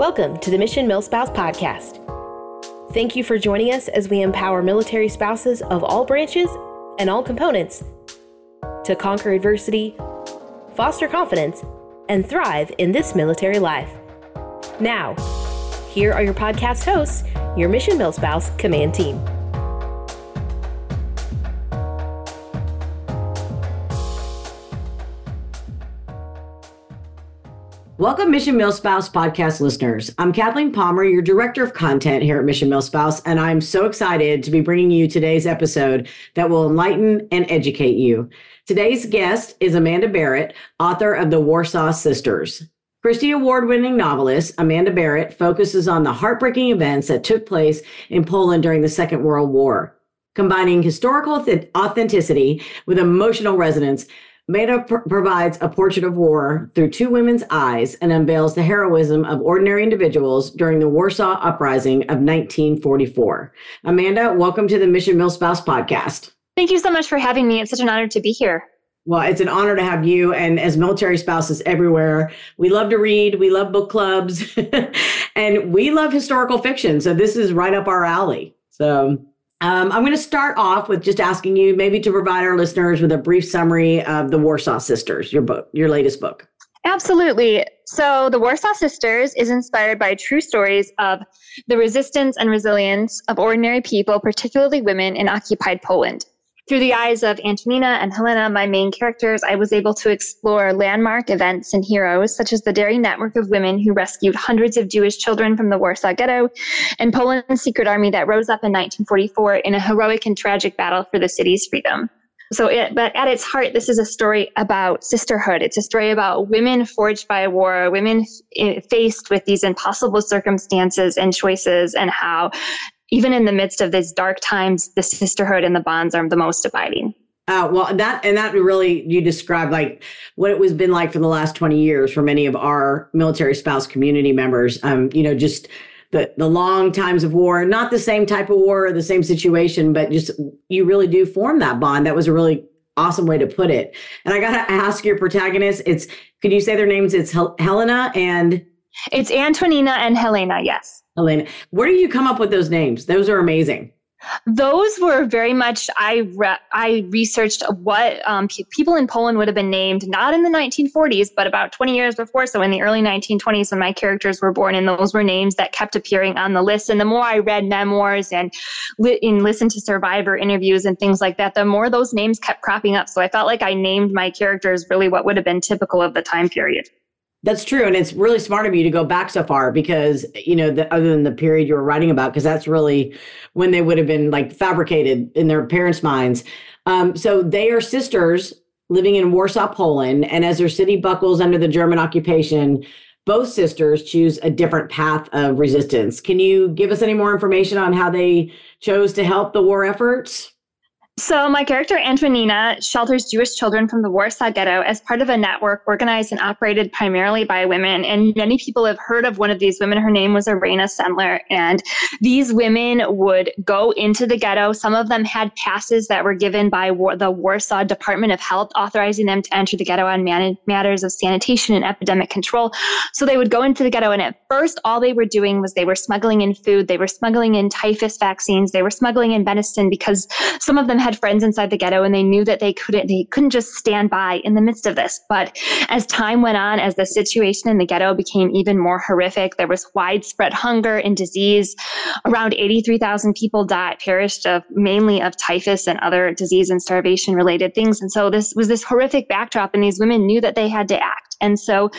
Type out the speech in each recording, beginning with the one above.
Welcome to the Mission Milspouse Podcast. Thank you for joining us as we empower military spouses of all branches and all components to conquer adversity, foster confidence, and thrive in this military life. Now, here are your podcast hosts, your Mission Milspouse Command Team. Welcome, Mission Milspouse podcast listeners. I'm Kathleen Palmer, your director of content here at Mission Milspouse, and I'm so excited to be bringing you today's episode that will enlighten and educate you. Today's guest is Amanda Barratt, author of The Warsaw Sisters. Christy Award winning novelist Amanda Barratt focuses on the heartbreaking events that took place in Poland during the Second World War. Combining historical authenticity with emotional resonance, Amanda pr- provides a portrait of war through two women's eyes and unveils the heroism of ordinary individuals during the Warsaw Uprising of 1944. Amanda, welcome to the Mission Milspouse podcast. Thank you so much for having me. It's such an honor to be here. Well, it's an honor to have you. And as military spouses everywhere, we love to read, we love book clubs, and we love historical fiction. So this is right up our alley. So um, I'm going to start off with just asking you maybe to provide our listeners with a brief summary of the Warsaw Sisters, your book, your latest book. Absolutely. So, the Warsaw Sisters is inspired by true stories of the resistance and resilience of ordinary people, particularly women in occupied Poland. Through the eyes of Antonina and Helena, my main characters, I was able to explore landmark events and heroes, such as the daring network of women who rescued hundreds of Jewish children from the Warsaw Ghetto, and Poland's secret army that rose up in 1944 in a heroic and tragic battle for the city's freedom. So, it, but at its heart, this is a story about sisterhood. It's a story about women forged by war, women f- faced with these impossible circumstances and choices, and how even in the midst of these dark times, the sisterhood and the bonds are the most abiding. Uh, well, that and that really you described like what it was been like for the last twenty years for many of our military spouse community members. Um, you know, just the the long times of war, not the same type of war or the same situation, but just you really do form that bond. That was a really awesome way to put it. And I got to ask your protagonist. It's could you say their names? It's Hel- Helena and it's Antonina and Helena. Yes. Helena. where do you come up with those names? Those are amazing. Those were very much I re- I researched what um, p- people in Poland would have been named not in the 1940s but about 20 years before so in the early 1920s when my characters were born and those were names that kept appearing on the list and the more I read memoirs and li- and listened to survivor interviews and things like that the more those names kept cropping up so I felt like I named my characters really what would have been typical of the time period. That's true. And it's really smart of you to go back so far because, you know, the, other than the period you were writing about, because that's really when they would have been like fabricated in their parents' minds. Um, so they are sisters living in Warsaw, Poland. And as their city buckles under the German occupation, both sisters choose a different path of resistance. Can you give us any more information on how they chose to help the war efforts? So, my character, Antonina, shelters Jewish children from the Warsaw Ghetto as part of a network organized and operated primarily by women. And many people have heard of one of these women. Her name was Irena Sendler. And these women would go into the ghetto. Some of them had passes that were given by War- the Warsaw Department of Health, authorizing them to enter the ghetto on man- matters of sanitation and epidemic control. So, they would go into the ghetto. And at first, all they were doing was they were smuggling in food, they were smuggling in typhus vaccines, they were smuggling in medicine because some of them had had friends inside the ghetto and they knew that they couldn't they couldn't just stand by in the midst of this. But as time went on as the situation in the ghetto became even more horrific there was widespread hunger and disease. Around 83,000 people died perished of mainly of typhus and other disease and starvation related things. And so this was this horrific backdrop and these women knew that they had to act. And so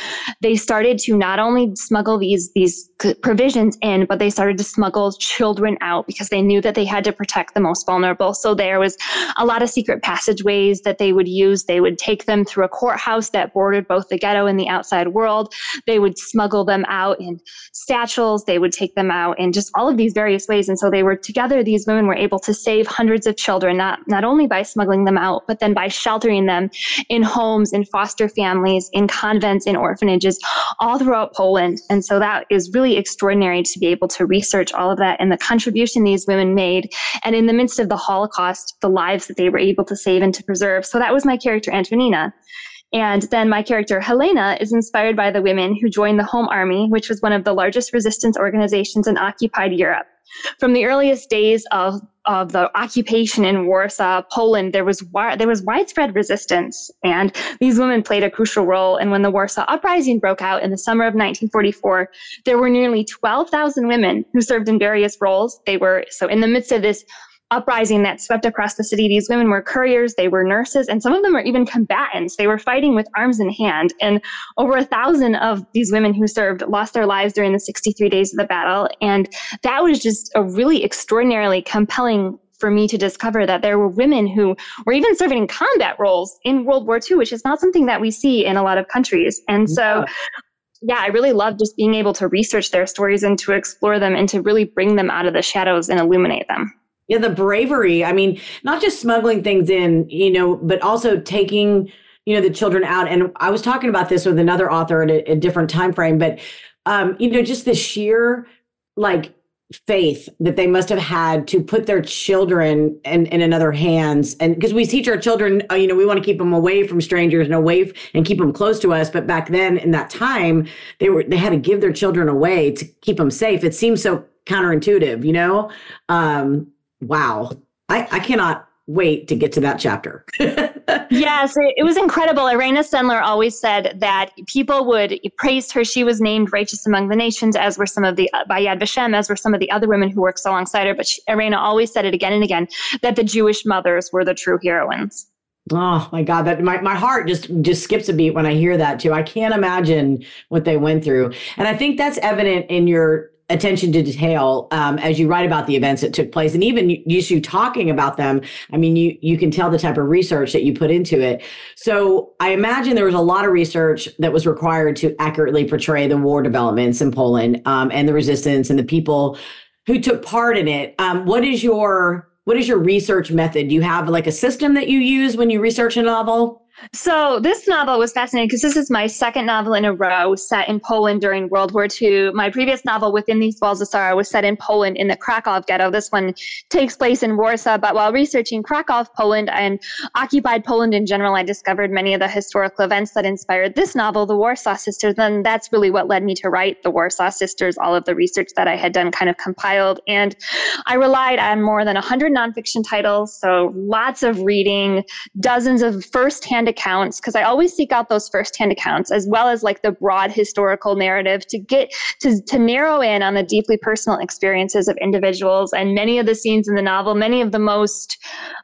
they started to not only smuggle these, these provisions in, but they started to smuggle children out because they knew that they had to protect the most vulnerable. So there was a lot of secret passageways that they would use. They would take them through a courthouse that bordered both the ghetto and the outside world. They would smuggle them out in satchels. They would take them out in just all of these various ways. And so they were together, these women were able to save hundreds of children, not, not only by smuggling them out, but then by sheltering them in homes, in foster families, in convents, in orphanages, all throughout Poland. And so that is really extraordinary to be able to research all of that and the contribution these women made. And in the midst of the Holocaust, the lives that they were able to save and to preserve. So that was my character, Antonina. And then my character, Helena, is inspired by the women who joined the Home Army, which was one of the largest resistance organizations in occupied Europe. From the earliest days of, of the occupation in Warsaw, Poland, there was, there was widespread resistance, and these women played a crucial role. And when the Warsaw Uprising broke out in the summer of 1944, there were nearly 12,000 women who served in various roles. They were, so in the midst of this uprising that swept across the city. These women were couriers, they were nurses, and some of them were even combatants. They were fighting with arms in hand. And over a thousand of these women who served lost their lives during the 63 days of the battle. And that was just a really extraordinarily compelling for me to discover that there were women who were even serving in combat roles in World War II, which is not something that we see in a lot of countries. And so yeah yeah, I really love just being able to research their stories and to explore them and to really bring them out of the shadows and illuminate them. Yeah, the bravery. I mean, not just smuggling things in, you know, but also taking, you know, the children out. And I was talking about this with another author at a, a different time frame, but um, you know, just the sheer like faith that they must have had to put their children in, in another hands and because we teach our children uh, you know we want to keep them away from strangers and away f- and keep them close to us but back then in that time they were they had to give their children away to keep them safe it seems so counterintuitive you know um wow, I, I cannot wait to get to that chapter. yes, it, was incredible. Irena Sendler always said that people would praise her. She was named righteous among the nations, as were some of the uh, by Yad Vashem, as were some of the other women who worked alongside her. But she, Irena always said it again and again that the Jewish mothers were the true heroines. Oh my God, that my, my heart just just skips a beat when I hear that too. I can't imagine what they went through. And I think that's evident in your attention to detail um, as you write about the events that took place. And even just you talking about them i mean you you can tell the type of research that you put into it. So i imagine there was a lot of research that was required to accurately portray the war developments in poland um, and the resistance and the people who took part in it. Um, what is your what is your research method? Do you have like a system that you use when you research a novel so this novel was fascinating because this is my second novel in a row set in Poland during World War II. My previous novel, Within These Walls of Sorrow, was set in Poland in the Krakow ghetto. This one takes place in Warsaw. But while researching Krakow, Poland, and occupied Poland in general, I discovered many of the historical events that inspired this novel, The Warsaw Sisters. And that's really what led me to write The Warsaw Sisters. All of the research that I had done kind of compiled. And I relied on more than 100 nonfiction titles. So lots of reading, dozens of firsthand accounts because I always seek out those firsthand accounts as well as like the broad historical narrative to get to, to narrow in on the deeply personal experiences of individuals and many of the scenes in the novel, many of the most,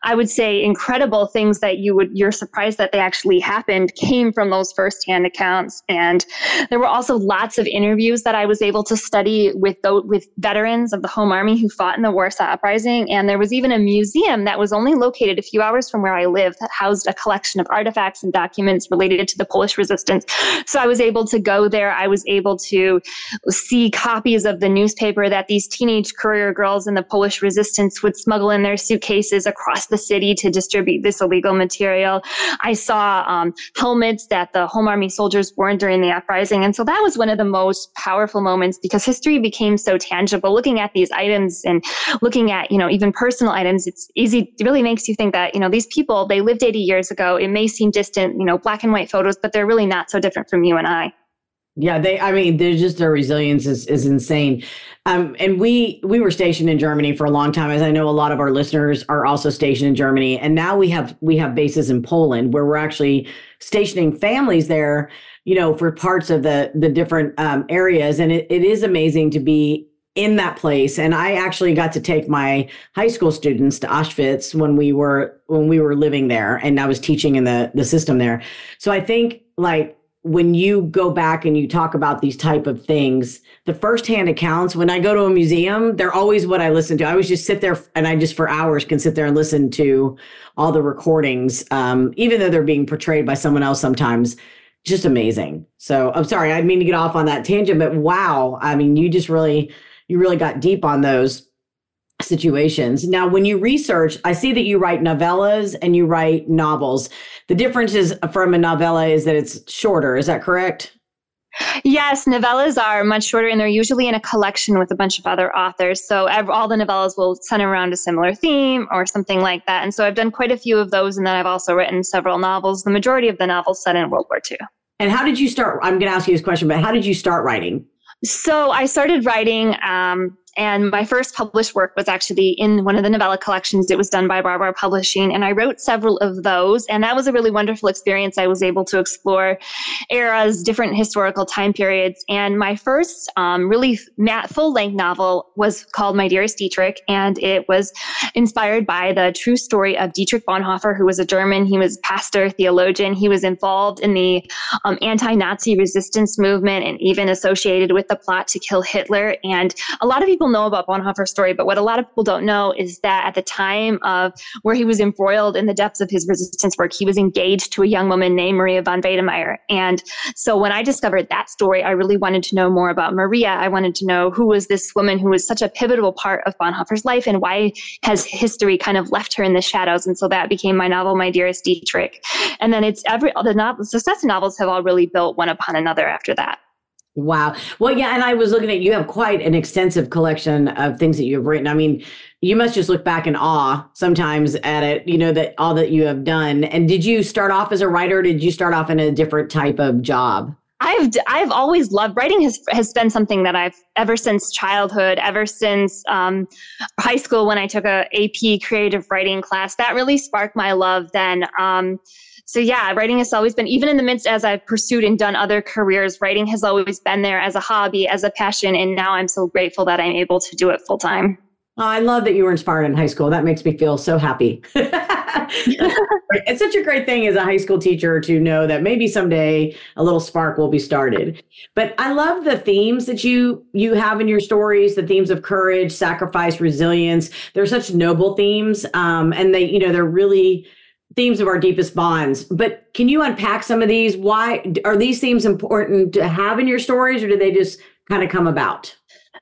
I would say, incredible things that you would you're surprised that they actually happened came from those firsthand accounts. And there were also lots of interviews that I was able to study with those, with veterans of the Home Army who fought in the Warsaw Uprising. And there was even a museum that was only located a few hours from where I live that housed a collection of artifacts artifacts and documents related to the Polish resistance. So I was able to go there. I was able to see copies of the newspaper that these teenage courier girls in the Polish resistance would smuggle in their suitcases across the city to distribute this illegal material. I saw um, helmets that the Home Army soldiers wore during the uprising. And so that was one of the most powerful moments because history became so tangible. Looking at these items and looking at, you know, even personal items, it's easy, it really makes you think that, you know, these people, they lived 80 years ago. It may seem distant, you know, black and white photos, but they're really not so different from you and I. Yeah, they. I mean, they're just their resilience is is insane. Um, and we we were stationed in Germany for a long time, as I know a lot of our listeners are also stationed in Germany. And now we have we have bases in Poland where we're actually stationing families there. You know, for parts of the the different um, areas, and it, it is amazing to be in that place. And i actually got to take my high school students to auschwitz when we were when we were living there and i was teaching in the the system there. So i think like when you go back and you talk about these type of things the firsthand accounts when i go to a museum they're always what i listen to. I always just sit there and i just for hours can sit there and listen to all the recordings um, even though they're being portrayed by someone else sometimes. Just amazing. So i'm sorry i didn't mean to get off on that tangent but wow i mean you just really you really got deep on those situations. Now, when you research, I see that you write novellas and you write novels. The difference is from a novella is that it's shorter. Is that correct? Yes, novellas are much shorter and they're usually in a collection with a bunch of other authors. So all the novellas will center around a similar theme or something like that. And so I've done quite a few of those. And then I've also written several novels, the majority of the novels set in World War II. And how did you start? I'm going to ask you this question, but how did you start writing? So I started writing um, and my first published work was actually in one of the novella collections. It was done by Barbour Publishing, and I wrote several of those. And that was a really wonderful experience. I was able to explore eras, different historical time periods. And my first um, really full length novel was called My Dearest Dietrich, and it was inspired by the true story of Dietrich Bonhoeffer, who was a German. He was pastor, theologian. He was involved in the um, anti Nazi resistance movement and even associated with the plot to kill Hitler. And a lot of people people know about Bonhoeffer's story, but what a lot of people don't know is that at the time of where he was embroiled in the depths of his resistance work, he was engaged to a young woman named Maria von Wedemeyer. And so when I discovered that story, I really wanted to know more about Maria. I wanted to know who was this woman who was such a pivotal part of Bonhoeffer's life and why has history kind of left her in the shadows. And so that became my novel, My Dearest Dietrich. And then it's every, the novels, successive novels have all really built one upon another after that. Wow. Well, yeah, and I was looking at you have quite an extensive collection of things that you've written. I mean, you must just look back in awe sometimes at it, you know, that all that you have done. And did you start off as a writer? did you start off in a different type of job? I've I've always loved writing has has been something that I've ever since childhood, ever since um, high school when I took a AP creative writing class. That really sparked my love. Then, um, so yeah, writing has always been, even in the midst as I've pursued and done other careers, writing has always been there as a hobby, as a passion. And now I'm so grateful that I'm able to do it full time. Oh, I love that you were inspired in high school. That makes me feel so happy. it's such a great thing as a high school teacher to know that maybe someday a little spark will be started. But I love the themes that you you have in your stories, the themes of courage, sacrifice, resilience. They're such noble themes, um, and they you know they're really themes of our deepest bonds. But can you unpack some of these? Why are these themes important to have in your stories, or do they just kind of come about?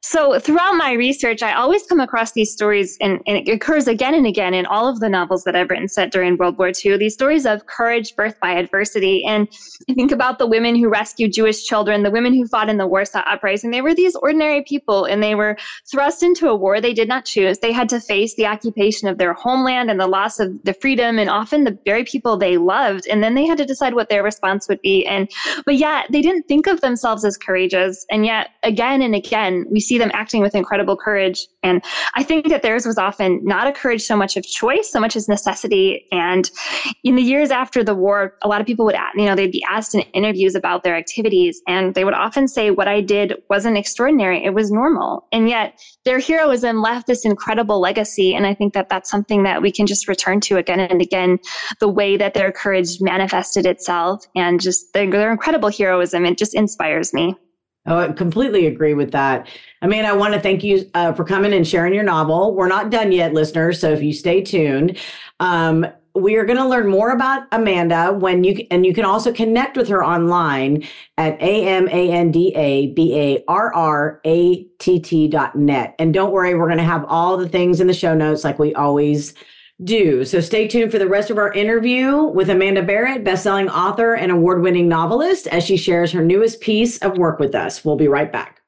So throughout my research, I always come across these stories, and, and, it occurs again and again in all of the novels that I've written set during World War II. These stories of courage birthed by adversity, and I think about the women who rescued Jewish children, the women who fought in the Warsaw Uprising. They were these ordinary people, and they were thrust into a war they did not choose. They had to face the occupation of their homeland and the loss of the freedom, and often the very people they loved. And then they had to decide what their response would be. And but yet they didn't think of themselves as courageous, and yet again and again we see them acting with incredible courage. And I think that theirs was often not a courage so much of choice, so much as necessity. And in the years after the war, a lot of people would, you know, they'd be asked in interviews about their activities, and they would often say, What I did wasn't extraordinary, it was normal. And yet their heroism left this incredible legacy. And I think that that's something that we can just return to again and again the way that their courage manifested itself and just their, their incredible heroism. It just inspires me. Oh, I completely agree with that. I mean, I want to thank you uh, for coming and sharing your novel. We're not done yet, listeners. So if you stay tuned, um, we are going to learn more about Amanda when you and you can also connect with her online at a m a n d a b a r r a t t dot net. And don't worry, we're going to have all the things in the show notes like we always do. So stay tuned for the rest of our interview with Amanda Barratt, bestselling author and award-winning novelist, as she shares her newest piece of work with us. We'll be right back.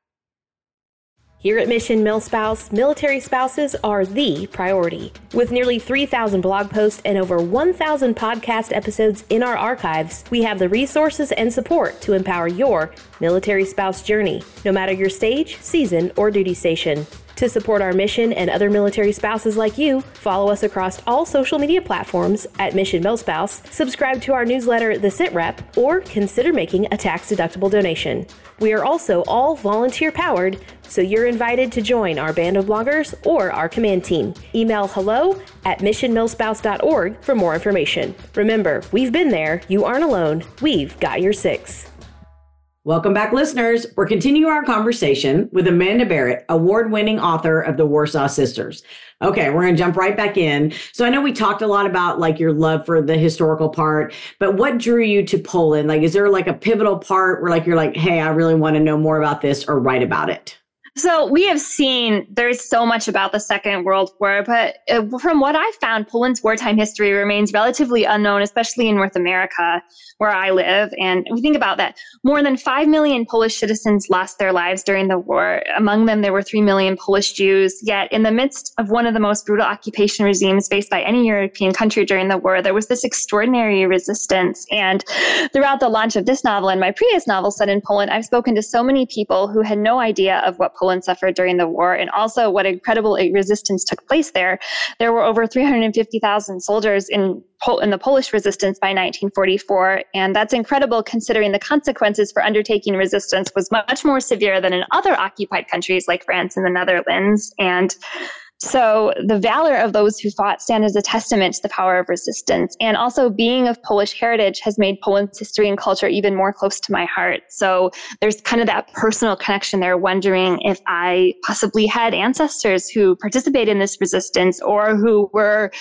Here at Mission Milspouse, military spouses are the priority. With nearly 3,000 blog posts and over 1,000 podcast episodes in our archives, we have the resources and support to empower your military spouse journey, no matter your stage, season, or duty station. To support our mission and other military spouses like you, follow us across all social media platforms at Mission MilSpouse, subscribe to our newsletter, The Sit Rep, or consider making a tax deductible donation. We are also all volunteer powered, so you're invited to join our band of bloggers or our command team. Email hello at missionmilspouse.org for more information. Remember, we've been there, you aren't alone, we've got your six. Welcome back, listeners. We're continuing our conversation with Amanda Barratt, award winning author of The Warsaw Sisters. Okay, we're going to jump right back in. So I know we talked a lot about like your love for the historical part, but what drew you to Poland? Like, is there like a pivotal part where like you're like, hey, I really want to know more about this or write about it? So we have seen there's so much about the Second World War, but uh, from what I found, Poland's wartime history remains relatively unknown, especially in North America, where I live. And we think about that. More than 5 million Polish citizens lost their lives during the war. Among them, there were 3 million Polish Jews. Yet, in the midst of one of the most brutal occupation regimes faced by any European country during the war, there was this extraordinary resistance. And throughout the launch of this novel and my previous novel set in Poland, I've spoken to so many people who had no idea of what Poland Poland suffered during the war, and also what incredible resistance took place there. There were over 350,000 soldiers in in the Polish resistance by 1944, and that's incredible considering the consequences for undertaking resistance was much more severe than in other occupied countries like France and the Netherlands. And so the valor of those who fought stand as a testament to the power of resistance. And also being of Polish heritage has made Poland's history and culture even more close to my heart. So there's kind of that personal connection there, wondering if I possibly had ancestors who participated in this resistance or who were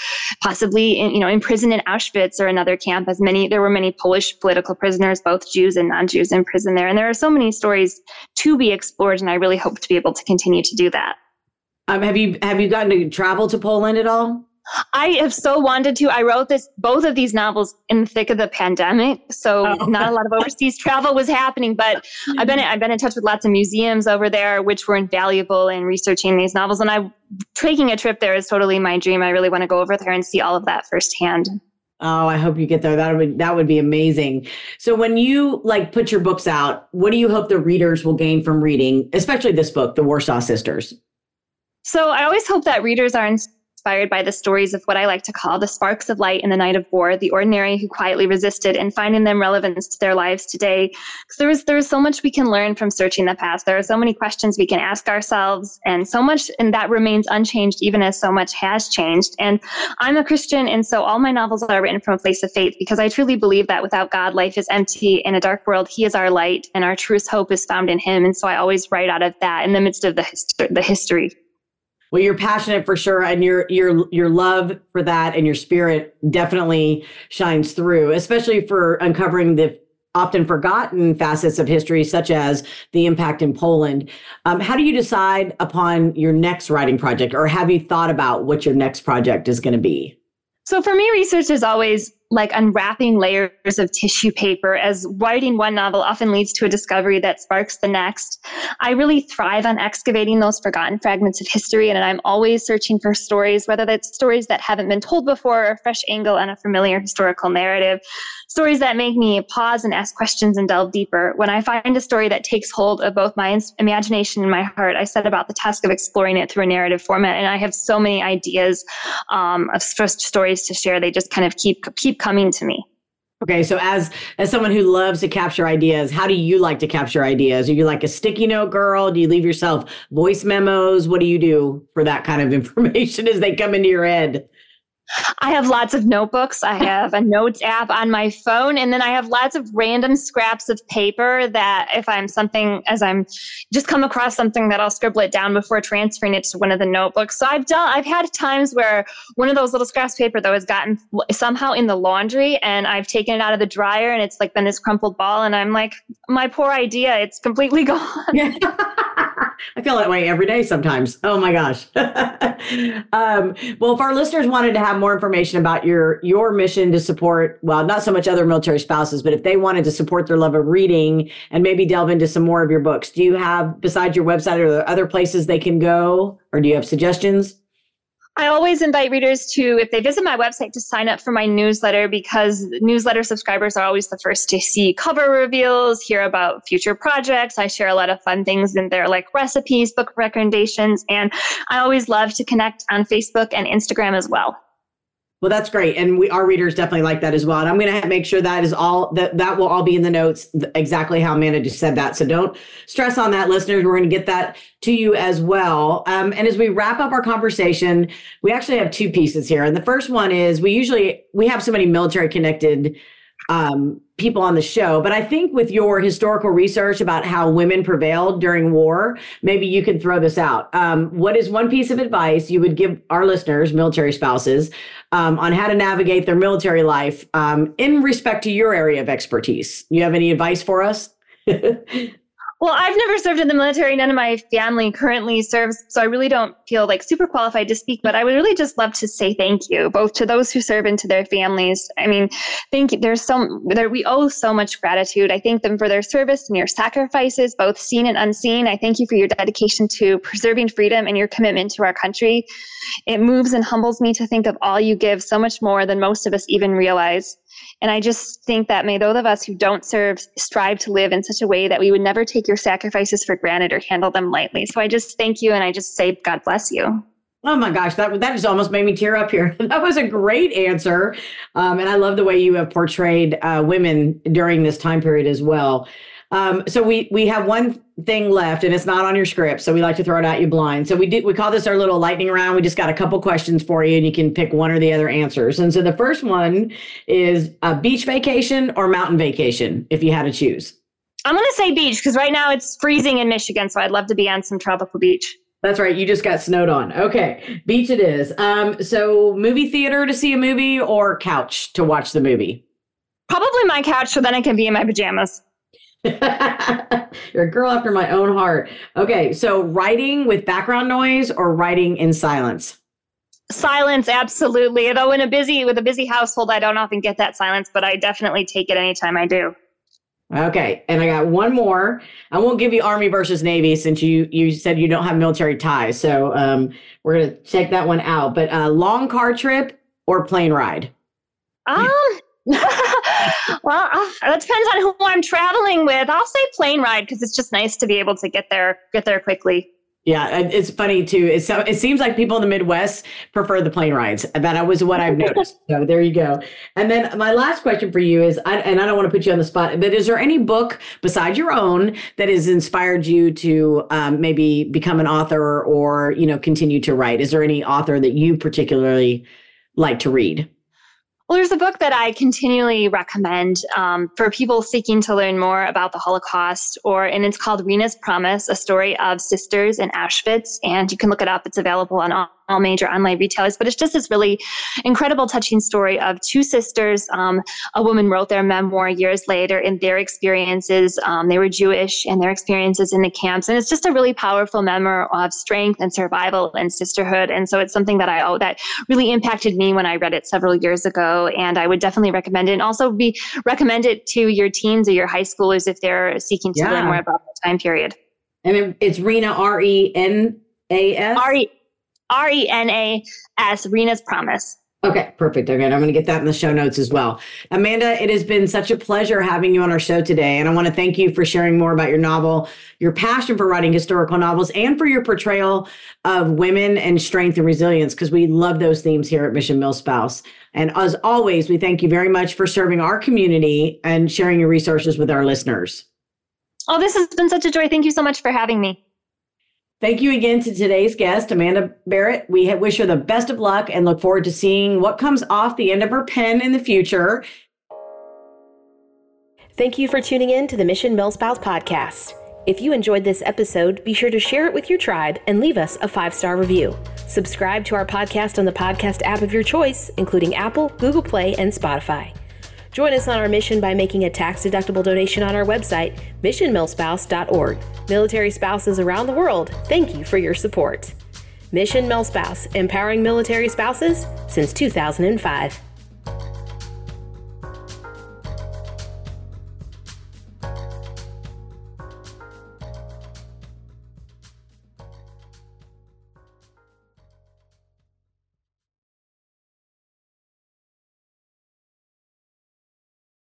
possibly in, you know imprisoned in Auschwitz or another camp as many there were many Polish political prisoners, both Jews and non-Jews in prison there. And there are so many stories to be explored and I really hope to be able to continue to do that. Um, have you have you gotten to travel to Poland at all? I have so wanted to. I wrote this both of these novels in the thick of the pandemic, so oh. not a lot of overseas travel was happening. But I've been I've been in touch with lots of museums over there, which were invaluable in researching these novels. And I taking a trip there is totally my dream. I really want to go over there and see all of that firsthand. Oh, I hope you get there. That would that would be amazing. So when you like put your books out, what do you hope the readers will gain from reading, especially this book, The Warsaw Sisters? So I always hope that readers are inspired by the stories of what I like to call the sparks of light in the night of war, the ordinary who quietly resisted, and finding them relevance to their lives today. Because there is there is so much we can learn from searching the past. There are so many questions we can ask ourselves, and so much, and that remains unchanged, even as so much has changed. And I'm a Christian, and so all my novels are written from a place of faith because I truly believe that without God, life is empty. In a dark world, He is our light, and our truest hope is found in Him. And so I always write out of that in the midst of the the history. Well, you're passionate for sure, and your your your love for that and your spirit definitely shines through, especially for uncovering the often forgotten facets of history, such as the impact in Poland. Um, how do you decide upon your next writing project, or have you thought about what your next project is going to be? So for me, research is always like unwrapping layers of tissue paper as writing one novel often leads to a discovery that sparks the next. I really thrive on excavating those forgotten fragments of history, and I'm always searching for stories, whether that's stories that haven't been told before or a fresh angle on a familiar historical narrative stories that make me pause and ask questions and delve deeper. When I find a story that takes hold of both my imagination and my heart, I set about the task of exploring it through a narrative format. And I have so many ideas um, of stories to share. They just kind of keep keep coming to me. Okay, so as as someone who loves to capture ideas, how do you like to capture ideas? Are you like a sticky note girl? Do you leave yourself voice memos? What do you do for that kind of information as they come into your head? I have lots of notebooks. I have a notes app on my phone, and then I have lots of random scraps of paper that if I'm something, as I'm just come across something that I'll scribble it down before transferring it to one of the notebooks. So I've done, I've had times where one of those little scraps of paper though has gotten somehow in the laundry, and I've taken it out of the dryer, and it's like been this crumpled ball, and I'm like, my poor idea, it's completely gone. I feel that way every day sometimes. Oh my gosh. um, well, if our listeners wanted to have more information about your your mission to support, well, not so much other military spouses, but if they wanted to support their love of reading and maybe delve into some more of your books, do you have besides your website or other places they can go, or do you have suggestions? I always invite readers to, if they visit my website, to sign up for my newsletter because newsletter subscribers are always the first to see cover reveals, hear about future projects. I share a lot of fun things in there, like recipes, book recommendations, and I always love to connect on Facebook and Instagram as well. Well, that's great, and we our readers definitely like that as well. And I'm going to make sure that is all that that will all be in the notes exactly how Amanda just said that. So don't stress on that, listeners. We're going to get that to you as well. Um, and as we wrap up our conversation, we actually have two pieces here. And the first one is we usually we have so many military connected um, people on the show. But I think with your historical research about how women prevailed during war, maybe you can throw this out. Um, what is one piece of advice you would give our listeners, military spouses, um, on how to navigate their military life um, in respect to your area of expertise? You have any advice for us? Well, I've never served in the military. None of my family currently serves. So I really don't feel like super qualified to speak, but I would really just love to say thank you, both to those who serve and to their families. I mean, thank you. There's so, there, we owe so much gratitude. I thank them for their service and your sacrifices, both seen and unseen. I thank you for your dedication to preserving freedom and your commitment to our country. It moves and humbles me to think of all you give so much more than most of us even realize. And I just think that may those of us who don't serve strive to live in such a way that we would never take your sacrifices for granted or handle them lightly. So I just thank you and I just say, God bless you. Oh my gosh, that that just almost made me tear up here. that was a great answer, um, and I love the way you have portrayed uh, women during this time period as well. Um, so we we have one thing left, and it's not on your script, so we like to throw it at you blind. So we did we call this our little lightning round. We just got a couple questions for you, and you can pick one or the other answers. And so the first one is a beach vacation or mountain vacation, if you had to choose. I'm going to say beach because right now it's freezing in Michigan, so I'd love to be on some tropical beach. That's right. You just got snowed on. Okay, beach it is. Um, so movie theater to see a movie or couch to watch the movie. Probably my couch, so then I can be in my pajamas. You're a girl after my own heart. Okay, so writing with background noise or writing in silence? Silence, absolutely. Though in a busy with a busy household, I don't often get that silence, but I definitely take it anytime I do. Okay, and I got one more. I won't give you Army versus Navy since you you said you don't have military ties, so um, we're gonna check that one out. But uh, long car trip or plane ride? Um, well, it depends on who I'm traveling with. I'll say plane ride because it's just nice to be able to get there, get there quickly. Yeah, it's funny too. It's, it seems like people in the Midwest prefer the plane rides. That was what I've noticed. so there you go. And then my last question for you is, and I don't want to put you on the spot, but is there any book besides your own that has inspired you to um, maybe become an author or you know continue to write? Is there any author that you particularly like to read? Well, there's a book that I continually recommend um, for people seeking to learn more about the Holocaust, or and it's called Rena's Promise: A Story of Sisters in Auschwitz. And you can look it up; it's available on all, major online retailers. But it's just this really incredible, touching story of two sisters. Um, a woman wrote their memoir years later, and their experiences. Um, they were Jewish, and their experiences in the camps. And it's just a really powerful memoir of strength and survival and sisterhood. And so it's something that I oh, that really impacted me when I read it several years ago and I would definitely recommend it. And also be recommend it to your teens or your high schoolers if they're seeking to yeah. learn more about the time period. And it's Rena R E N A S R E R E N A S Rena's Promise. Okay, perfect. Okay, I'm going to get that in the show notes as well. Amanda, it has been such a pleasure having you on our show today. And I want to thank you for sharing more about your novel, your passion for writing historical novels, and for your portrayal of women and strength and resilience, because we love those themes here at Mission Milspouse. And as always, we thank you very much for serving our community and sharing your resources with our listeners. Oh, this has been such a joy. Thank you so much for having me. Thank you again to today's guest, Amanda Barratt. We wish her the best of luck and look forward to seeing what comes off the end of her pen in the future. Thank you for tuning in to the Mission Milspouse podcast. If you enjoyed this episode, be sure to share it with your tribe and leave us a five star review. Subscribe to our podcast on the podcast app of your choice, including Apple, Google Play, and Spotify. Join us on our mission by making a tax deductible donation on our website, missionmilspouse.org. Military spouses around the world, thank you for your support. Mission Milspouse, empowering military spouses since 2005.